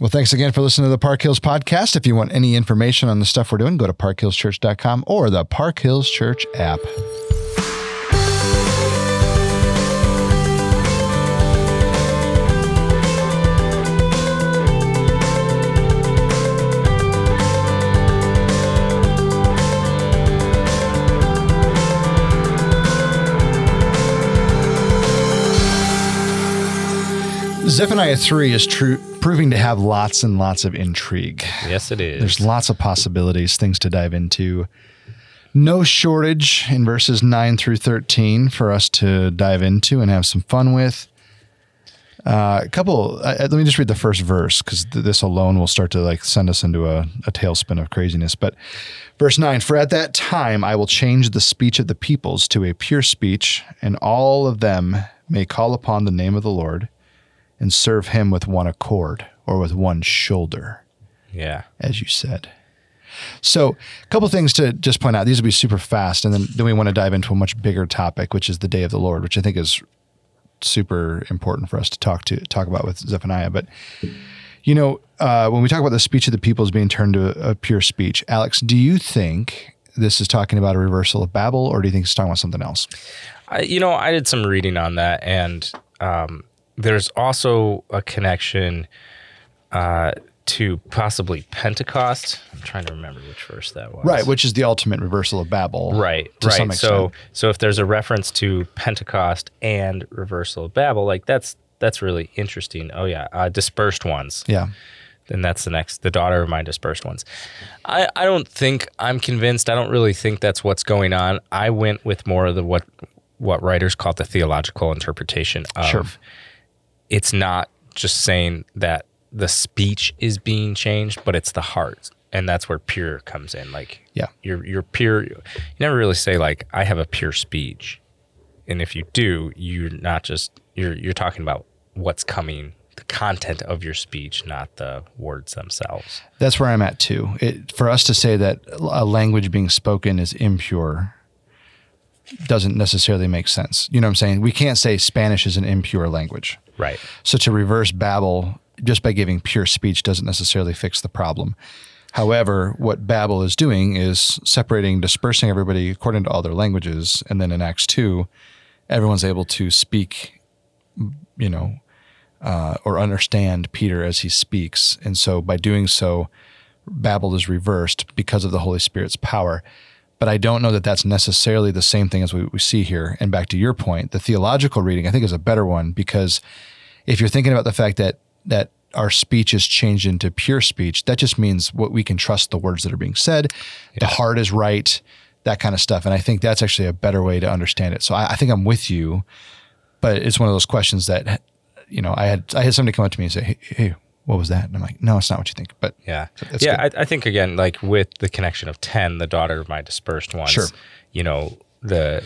Well, thanks again for listening to the Park Hills podcast. If you want any information on the stuff we're doing, go to parkhillschurch.com or the Park Hills Church app. Zephaniah 3 is true, proving to have lots and lots of intrigue. Yes, it is. There's lots of possibilities, things to dive into. No shortage in verses 9 through 13 for us to dive into and have some fun with. Uh, a couple, uh, let me just read the first verse because th- this alone will start to like send us into a, a tailspin of craziness. But verse 9 For at that time I will change the speech of the peoples to a pure speech, and all of them may call upon the name of the Lord and serve him with one accord or with one shoulder yeah. as you said. So, a couple things to just point out. These will be super fast, and then, then we want to dive into a much bigger topic, which is the day of the Lord, which I think is super important for us to talk to talk about with Zephaniah. But you know, uh, when we talk about the speech of the people as being turned to a, a pure speech, Alex, do you think this is talking about a reversal of Babel, or do you think it's talking about something else? I, you know, I did some reading on that, and um, there's also a connection uh, to possibly Pentecost. I'm trying to remember which verse that was. Right, which is the ultimate reversal of Babel. Right, to some right. So, extent. so if there's a reference to Pentecost and reversal of Babel, like that's that's really interesting. Oh yeah, uh, dispersed ones. Yeah. then that's the next the daughter of my dispersed ones i i don't think i'm convinced i don't really think that's what's going on i went with more of the what what writers call the theological interpretation of Sure. It's not just saying that the speech is being changed but it's the heart. And that's where pure comes in. Like Yeah. you're you're pure. You never really say like i have a pure speech. And if you do you're not just you're you're talking about what's coming the content of your speech not the words themselves. That's where I'm at too. It, for us to say that a language being spoken is impure doesn't necessarily make sense. You know what I'm saying? We can't say Spanish is an impure language. right So to reverse Babel just by giving pure speech doesn't necessarily fix the problem. However, what Babel is doing is separating, dispersing everybody according to all their languages, and then in Acts two, everyone's able to speak, you know, uh, or understand Peter as he speaks, and so by doing so, Babel is reversed because of the Holy Spirit's power. But I don't know that that's necessarily the same thing as we, we see here. And back to your point, the theological reading I think is a better one because if you're thinking about the fact that that our speech is changed into pure speech, that just means what we can trust the words that are being said. The heart is right, that kind of stuff. And I think that's actually a better way to understand it. So I, I think I'm with you, but it's one of those questions that you know I had I had somebody come up to me and say, "Hey, hey what was that?" And I'm like, "No, it's not what you think." But Yeah. Yeah. I, I think again, like with the connection of 10, the daughter of my dispersed ones, Sure. you know, the,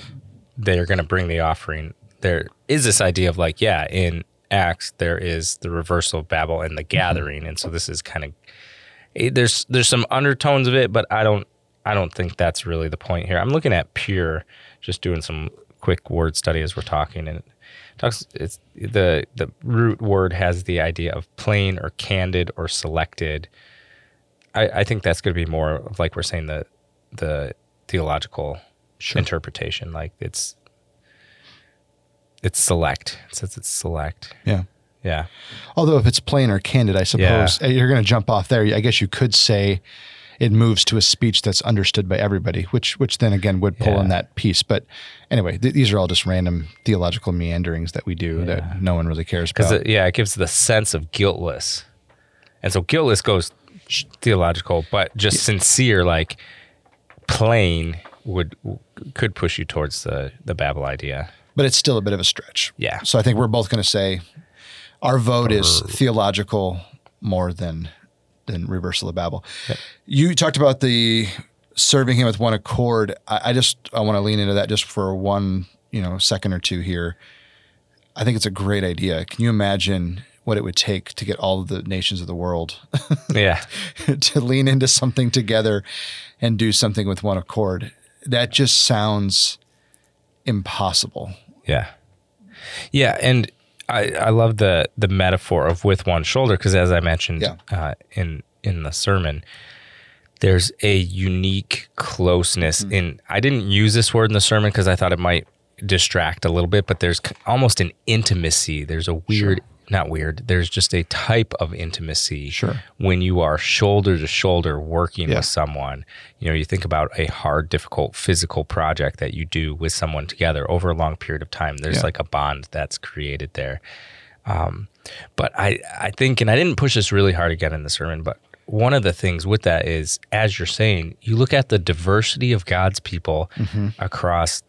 they're going to bring the offering. There is this idea of like, yeah, in Acts, there is the reversal of Babel and the mm-hmm. gathering. And so this is kind of, eh, there's, there's some undertones of it, but I don't, I don't think that's really the point here. I'm looking at pure, just doing some quick word study as we're talking and it talks it's the the root word has the idea of plain or candid or selected I, I think that's going to be more of like we're saying the the theological interpretation. Like it's it's select. It says it's select. yeah. Yeah. Although if it's plain or candid, I suppose uh, you're going to jump off there. I guess you could say it moves to a speech that's understood by everybody, which which then again would pull in Yeah. that piece. But anyway, th- these are all just random theological meanderings that we do that no one really cares Because about. yeah, it gives the sense of guiltless, and so guiltless goes theological, but just sincere, like plain, would could push you towards the the Babel idea. but it's still a bit of a stretch. Yeah. So I think we're both going to say our vote is theological more than than reversal of Babel. You talked about the serving him with one accord. I, I just I want to lean into that just for one you know second or two here. I think it's a great idea. Can you imagine what it would take to get all of the nations of the world Yeah. to lean into something together and do something with one accord? That just sounds impossible. Yeah. Yeah. And I, I love the the metaphor of with one shoulder because as I mentioned Yeah. uh, in in the sermon, there's a unique closeness Mm-hmm. in. I didn't use this word in the sermon because I thought it might distract a little bit, but there's almost an intimacy. There's a weird, not weird. There's just a type of intimacy Sure. when you are shoulder to shoulder working Yeah. with someone. You know, you think about a hard, difficult physical project that you do with someone together over a long period of time. There's Yeah. like a bond that's created there. Um, but I, I think, and I didn't push this really hard again in the sermon, but one of the things with that is, as you're saying, you look at the diversity of God's people across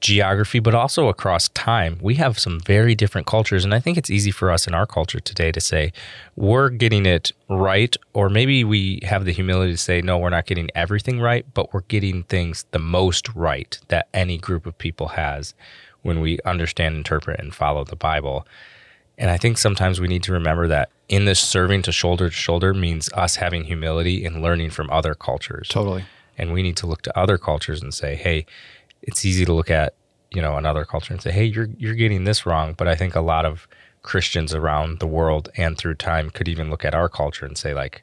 geography, but also across time. We have some very different cultures. And I think it's easy for us in our culture today to say we're getting it right, or maybe we have the humility to say, no, we're not getting everything right, but we're getting things the most right that any group of people has when we understand, interpret, and follow the Bible. And I think sometimes we need to remember that in this serving to shoulder to shoulder means us having humility and learning from other cultures Totally. and we need to look to other cultures and say, hey, it's easy to look at you know another culture and say, hey, you're you're getting this wrong. But I think a lot of Christians around the world and through time could even look at our culture and say, like,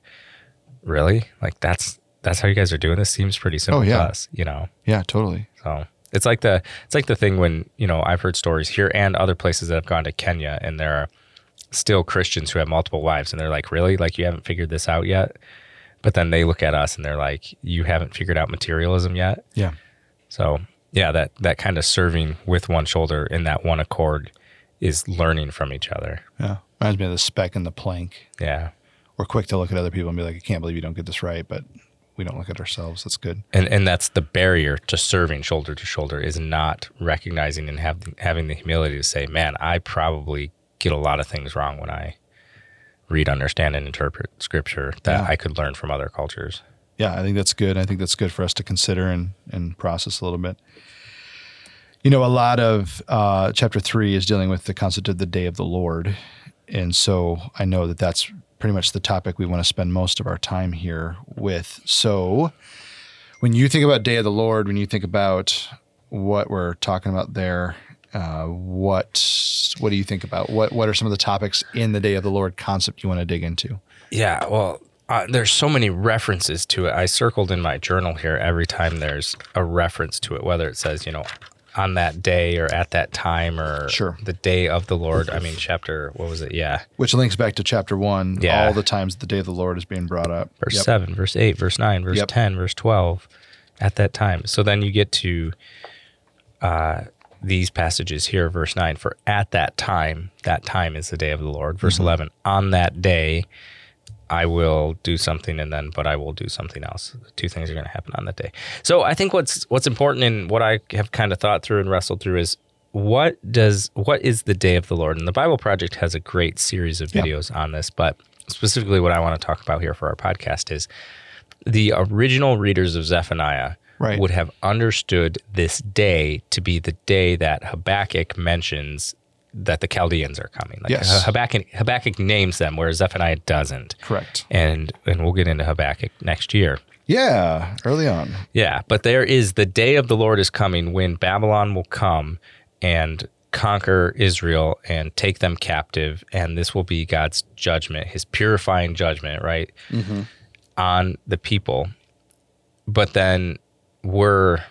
really, like that's that's how you guys are doing this. Seems pretty simple Oh, yeah. to us, you know. Yeah, totally. So it's like the it's like the thing when you know I've heard stories here and other places that have gone to Kenya and there are still Christians who have multiple wives and they're like, really, like you haven't figured this out yet. But then they look at us and they're like, you haven't figured out materialism yet. Yeah. So yeah, that that kind of serving with one shoulder in that one accord is learning from each other. Yeah. Reminds me of the speck and the plank. Yeah. We're quick to look at other people and be like, I can't believe you don't get this right, but we don't look at ourselves. That's good. And and that's the barrier to serving shoulder to shoulder is not recognizing and having having the humility to say, man, I probably get a lot of things wrong when I read, understand, and interpret scripture that Yeah. I could learn from other cultures. Yeah, I think that's good. I think that's good for us to consider and, and process a little bit. You know, a lot of uh, chapter three is dealing with the concept of the day of the Lord. And so I know that that's pretty much the topic we want to spend most of our time here with. So when you think about day of the Lord, when you think about what we're talking about there, uh, what what do you think about? What what are some of the topics in the day of the Lord concept you want to dig into? Yeah, well, uh, there's so many references to it. I circled in my journal here every time there's a reference to it, whether it says, you know, on that day or at that time or Sure. the day of the Lord. I mean, chapter, what was it? Yeah. Which links back to chapter one. Yeah. All the times the day of the Lord is being brought up. verse Yep. 7, verse 8, verse 9, verse Yep. 10, verse 12 at that time. So then you get to uh, these passages here, verse 9, for at that time, that time is the day of the Lord. Verse Mm-hmm. 11, on that day, I will do something and then, but I will do something else. Two things are going to happen on that day. So I think what's what's important and what I have kind of thought through and wrestled through is what does what is the day of the Lord? And the Bible Project has a great series of Yeah. videos on this, but specifically what I want to talk about here for our podcast is the original readers of Zephaniah Right. would have understood this day to be the day that Habakkuk mentions that the Chaldeans are coming. Like Yes. Habakkuk, Habakkuk names them, whereas Zephaniah doesn't. Correct. And and we'll get into Habakkuk next year. Yeah, early on. Yeah, but there is the day of the Lord is coming when Babylon will come and conquer Israel and take them captive, and this will be God's judgment, His purifying judgment, right, mm-hmm. on the people. But then we're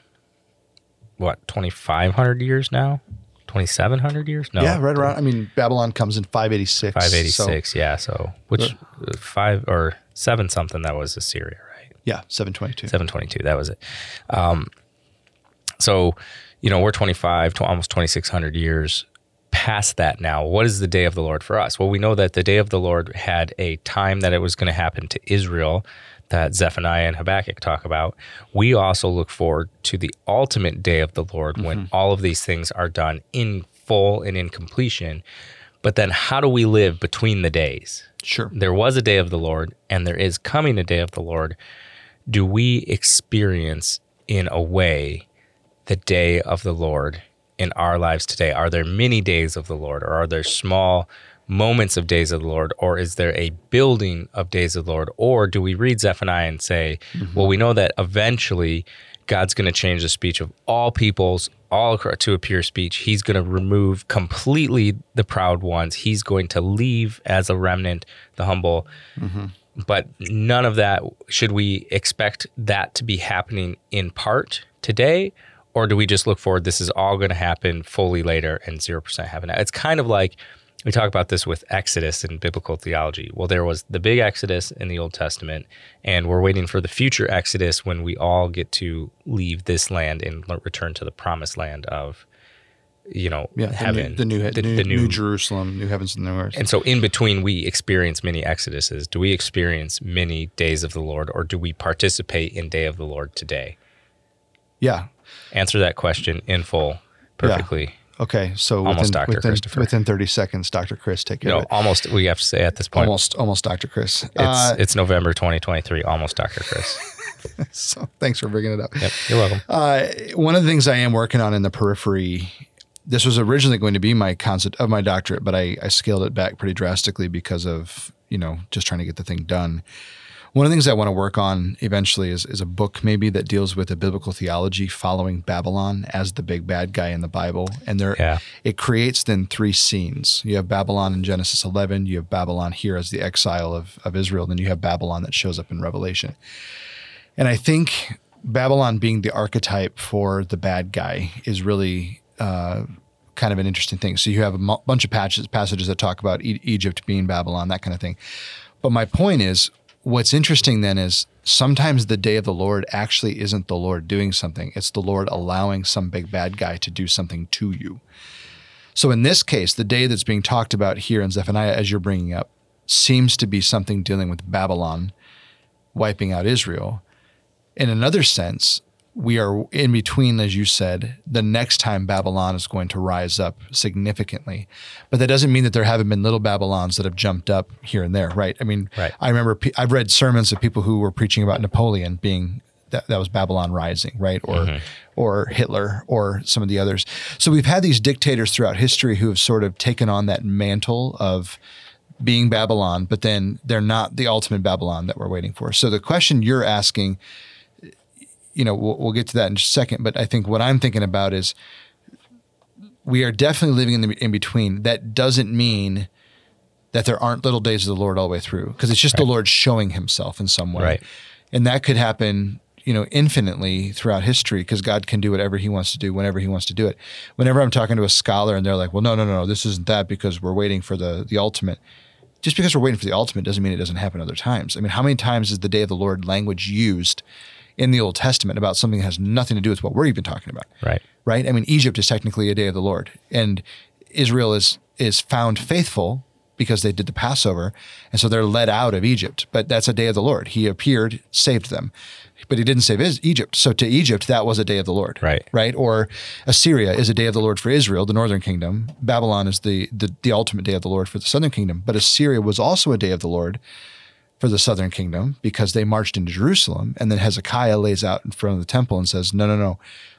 what twenty five hundred years now, twenty seven hundred years? No, Yeah, right around. I mean, Babylon comes in 586. five eighty so- yeah, so which uh, five or seven something that was Assyria, right? yeah, 722. 722 that was it um, so you know we're 25 to almost 2600 years past that now what is the day of the lord for us well we know that the day of the lord had a time that it was going to happen to israel that zephaniah and habakkuk talk about we also look forward to the ultimate day of the lord when mm-hmm. all of these things are done in full and in completion but then how do we live between the days Sure. there was a day of the Lord and there is coming a day of the Lord, do we experience in a way the day of the Lord in our lives today? Are there many days of the Lord or are there small moments of days of the Lord or is there a building of days of the Lord? Or do we read Zephaniah and say, mm-hmm. well, we know that eventually God's going to change the speech of all peoples, all across to a pure speech. He's going to remove completely the proud ones. He's going to leave as a remnant the humble. Mm-hmm. But none of that should we expect that to be happening in part today, or do we just look forward? This is all going to happen fully later, and zero percent happen. It's kind of like we talk about this with Exodus in biblical theology. Well, there was the big Exodus in the Old Testament, and we're waiting for the future Exodus when we all get to leave this land and return to the promised land of, you know, Yeah, the heaven, new, the new, the, new, the new Jerusalem, new heavens and new earth. and so in between, we experience many Exoduses. Do we experience many days of the Lord, or do we participate in Day of the Lord today? yeah. Answer that question in full, perfectly. Okay. So Almost within, Dr. within, Christopher. within 30 seconds, Dr. Chris, take care No, of it. almost. We have to say at this point, Almost, almost Dr. Chris. it's Uh, it's November 2023. Almost, Dr. Chris. so thanks for bringing it up. Yep, you're welcome. Uh, one of the things I am working on in the periphery, this was originally going to be my concept of my doctorate, but I, I scaled it back pretty drastically because of, you know, just trying to get the thing done. One of the things I want to work on eventually is, is a book maybe that deals with a biblical theology following Babylon as the big bad guy in the Bible. And there Yeah. it creates then three scenes. You have Babylon in Genesis 11, you have Babylon here as the exile of, of Israel, then you have Babylon that shows up in Revelation. And I think Babylon being the archetype for the bad guy is really uh, kind of an interesting thing. So you have a bunch of patches, passages that talk about e- Egypt being Babylon, that kind of thing. But my point is, what's interesting then is sometimes the day of the Lord actually isn't the Lord doing something, it's the Lord allowing some big bad guy to do something to you. So in this case, the day that's being talked about here in Zephaniah, as you're bringing up, seems to be something dealing with Babylon wiping out Israel. In another sense, we are in between, as you said, the next time Babylon is going to rise up significantly. But that doesn't mean that there haven't been little Babylons that have jumped up here and there, right? I mean, Right. I remember pe- I've read sermons of people who were preaching about Napoleon being that, that was Babylon rising, right? Or mm-hmm. or Hitler or some of the others. So we've had these dictators throughout history who have sort of taken on that mantle of being Babylon, but then they're not the ultimate Babylon that we're waiting for. So the question you're asking, you know, we'll, we'll get to that in just a second. But I think what I'm thinking about is we are definitely living in the in between. That doesn't mean that there aren't little days of the Lord all the way through, because it's just the Lord showing Himself in some way, Right. and that could happen. You know, infinitely throughout history, because God can do whatever He wants to do whenever He wants to do it. Whenever I'm talking to a scholar and they're like, "Well, no, no, no, no, this isn't that because we're waiting for the the ultimate." just because we're waiting for the ultimate doesn't mean it doesn't happen other times. I mean, how many times is the day of the Lord language used in the Old Testament about something that has nothing to do with what we're even talking about? Right. Right? I mean, Egypt is technically a day of the Lord, and Israel is is found faithful because they did the Passover, and so they're led out of Egypt. But that's a day of the Lord. He appeared, saved them, but he didn't save Egypt. So to Egypt, that was a day of the Lord. Right. Right. Or Assyria is a day of the Lord for Israel, the northern kingdom. Babylon is the the, the ultimate day of the Lord for the southern kingdom. But Assyria was also a day of the Lord for the southern kingdom because they marched into Jerusalem. And then Hezekiah lays out in front of the temple and says, No, no, no,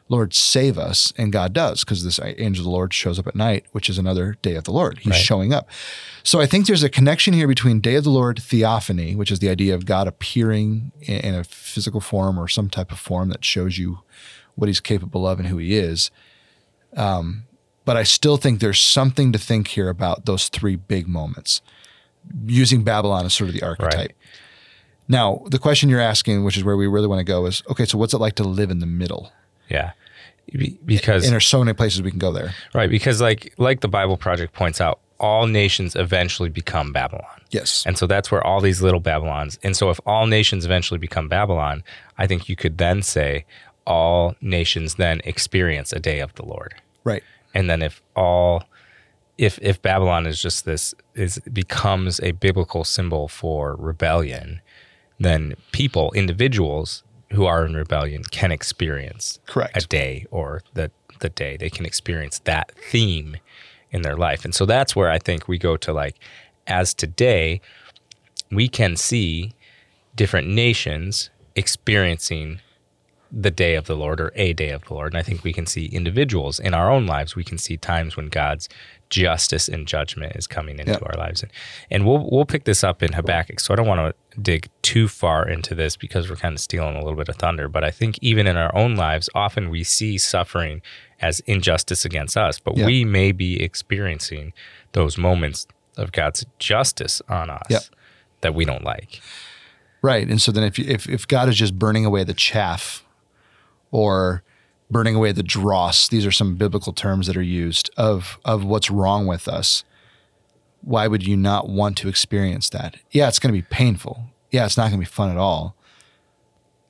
Lord, save us. And God does because this angel of the Lord shows up at night, which is another day of the Lord. He's Right. showing up. So I think there's a connection here between day of the Lord theophany, which is the idea of God appearing in, in a physical form or some type of form that shows you what he's capable of and who he is. Um, but I still think there's something to think here about those three big moments, using Babylon as sort of the archetype. Now, the question you're asking, which is where we really want to go, is okay, so what's it like to live in the middle? Yeah. Be- Because And there's so many places we can go there. right, because like like the Bible Project points out, all nations eventually become Babylon. Yes. And so that's where all these little Babylons. And so if all nations eventually become Babylon, I think you could then say all nations then experience a day of the Lord. right. And then if all if if Babylon is just this is becomes a biblical symbol for rebellion, then people, individuals who are in rebellion can experience Correct. a day or the the day. They can experience that theme in their life. And so that's where I think we go to like as today we can see different nations experiencing the day of the Lord or a day of the Lord. And I think we can see individuals in our own lives. We can see times when God's justice and judgment is coming into Yep. our lives. And, and we'll, we'll pick this up in Habakkuk. So I don't want to dig too far into this because we're kind of stealing a little bit of thunder. But I think even in our own lives, often we see suffering as injustice against us, but Yeah. we may be experiencing those moments of God's justice on us Yeah. that we don't like. Right. And so then if, you, if if God is just burning away the chaff or burning away the dross, these are some biblical terms that are used of of what's wrong with us. Why would you not want to experience that? Yeah, it's going to be painful. Yeah, it's not going to be fun at all.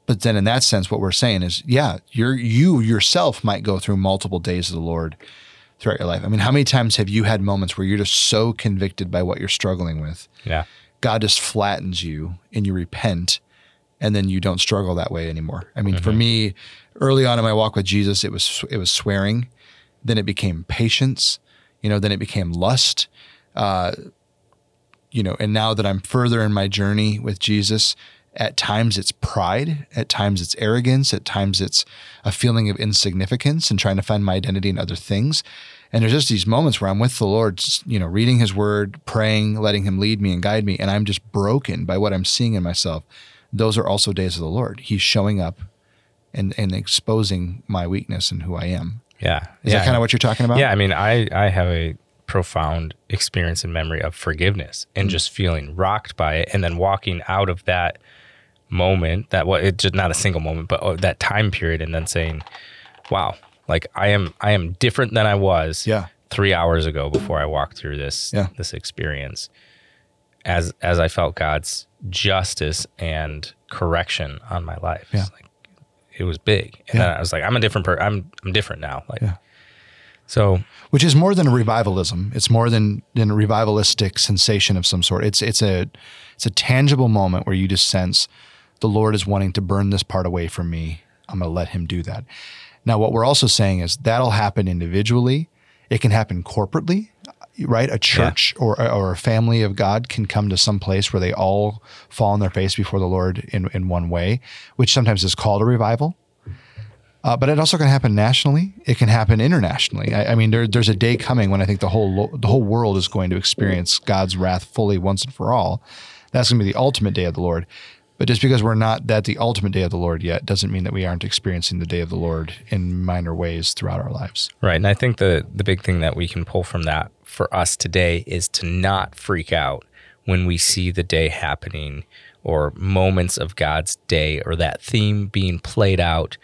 But then in that sense what we're saying is, yeah, you're you yourself might go through multiple days of the Lord throughout your life. I mean, how many times have you had moments where you're just so convicted by what you're struggling with Yeah. God just flattens you and you repent and then you don't struggle that way anymore. I mean, for mm-hmm. me, early on in my walk with Jesus, it was it was swearing, then it became patience, you know, then it became lust. Uh, you know, and now that I'm further in my journey with Jesus, at times it's pride, at times it's arrogance, at times it's a feeling of insignificance and trying to find my identity in other things. And there's just these moments where I'm with the Lord, you know, reading his word, praying, letting him lead me and guide me, and I'm just broken by what I'm seeing in myself. Those are also days of the Lord. He's showing up and, and exposing my weakness and who I am. Yeah. Is yeah. that kind of what you're talking about? Yeah, I mean, I I have a profound experience and memory of forgiveness and Mm. just feeling rocked by it, and then walking out of that moment, that well, it's just not a single moment, but oh, that time period, and then saying, "Wow, like I am I am different than I was Yeah. three hours ago before I walked through this Yeah. this experience." As as I felt God's justice and correction on my life, Yeah. Like, it was big, and Yeah. I was like, "I'm a different person. I'm I'm different now." Like, Yeah. so which is more than a revivalism. It's more than than a revivalistic sensation of some sort. It's it's a it's a tangible moment where you just sense the Lord is wanting to burn this part away from me. I'm going to let Him do that. Now, what we're also saying is that'll happen individually. It can happen corporately, right? A church or or a family of God can come to some place where they all fall on their face before the Lord in in one way, which sometimes is called a revival. Uh, but it also can happen nationally. It can happen internationally. I, I mean, there, there's a day coming when I think the whole lo- the whole world is going to experience God's wrath fully once and for all. That's going to be the ultimate day of the Lord. But just because we're not at the ultimate day of the Lord yet, doesn't mean that we aren't experiencing the day of the Lord in minor ways throughout our lives. Right. And I think the the big thing that we can pull from that for us today is to not freak out when we see the day happening or moments of God's day or that theme being played out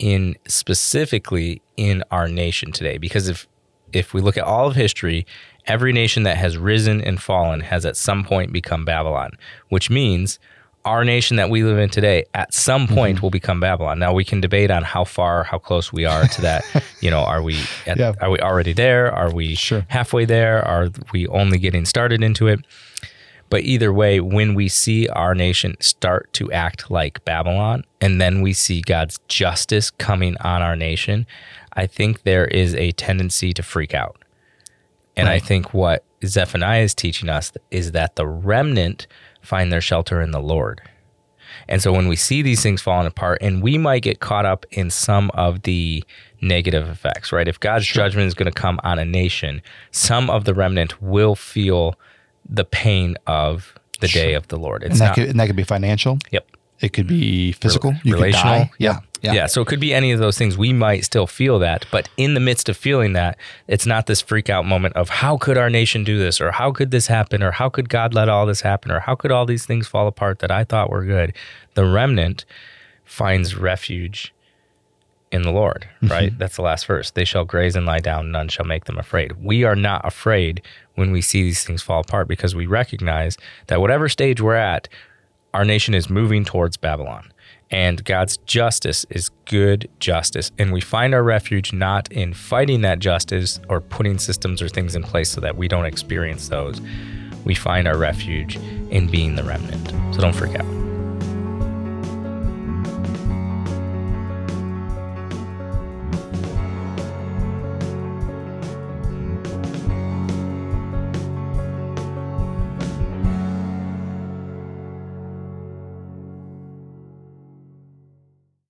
in specifically in our nation today because if if we look at all of history every nation that has risen and fallen has at some point become Babylon which means our nation that we live in today at some mm-hmm. point will become Babylon. Now we can debate on how far, how close we are to that. you know, are we at, Yeah. are we already there? Are we Sure. halfway there? Are we only getting started into it? But either way, when we see our nation start to act like Babylon and then we see God's justice coming on our nation, I think there is a tendency to freak out. And I think what Zephaniah is teaching us is that the remnant find their shelter in the Lord. And so when we see these things falling apart, and we might get caught up in some of the negative effects, right? If God's judgment is going to come on a nation, some of the remnant will feel the pain of the day of the Lord. It's And that, not, could, and that could be financial. yep. It could be physical. Could relational. die. Yeah. Yeah. So it could be any of those things. We might still feel that, but in the midst of feeling that, it's not this freak out moment of how could our nation do this or how could this happen or how could God let all this happen or how could all these things fall apart that I thought were good. The remnant finds refuge in the Lord, mm-hmm. right? That's the last verse. They shall graze and lie down, none shall make them afraid. We are not afraid when we see these things fall apart because we recognize that whatever stage we're at, our nation is moving towards Babylon. And God's justice is good justice. And we find our refuge not in fighting that justice or putting systems or things in place so that we don't experience those. We find our refuge in being the remnant. So don't freak out.